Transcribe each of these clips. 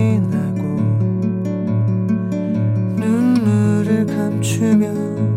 지나고 눈물을 감추며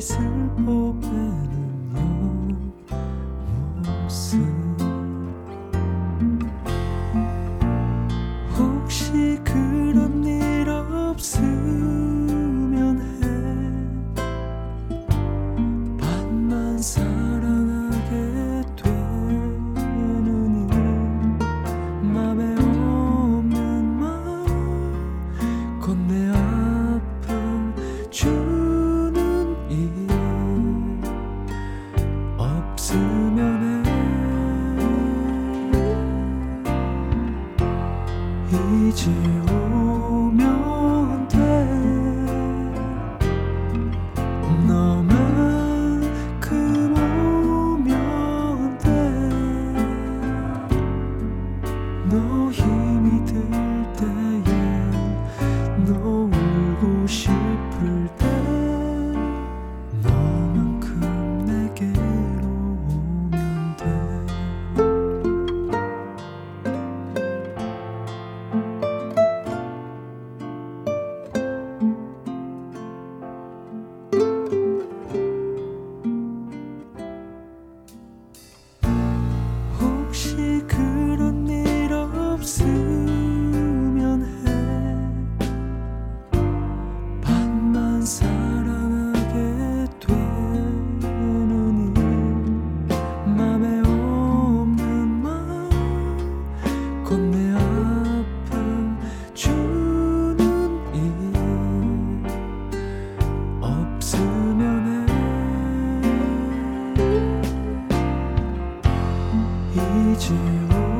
simple. 起舞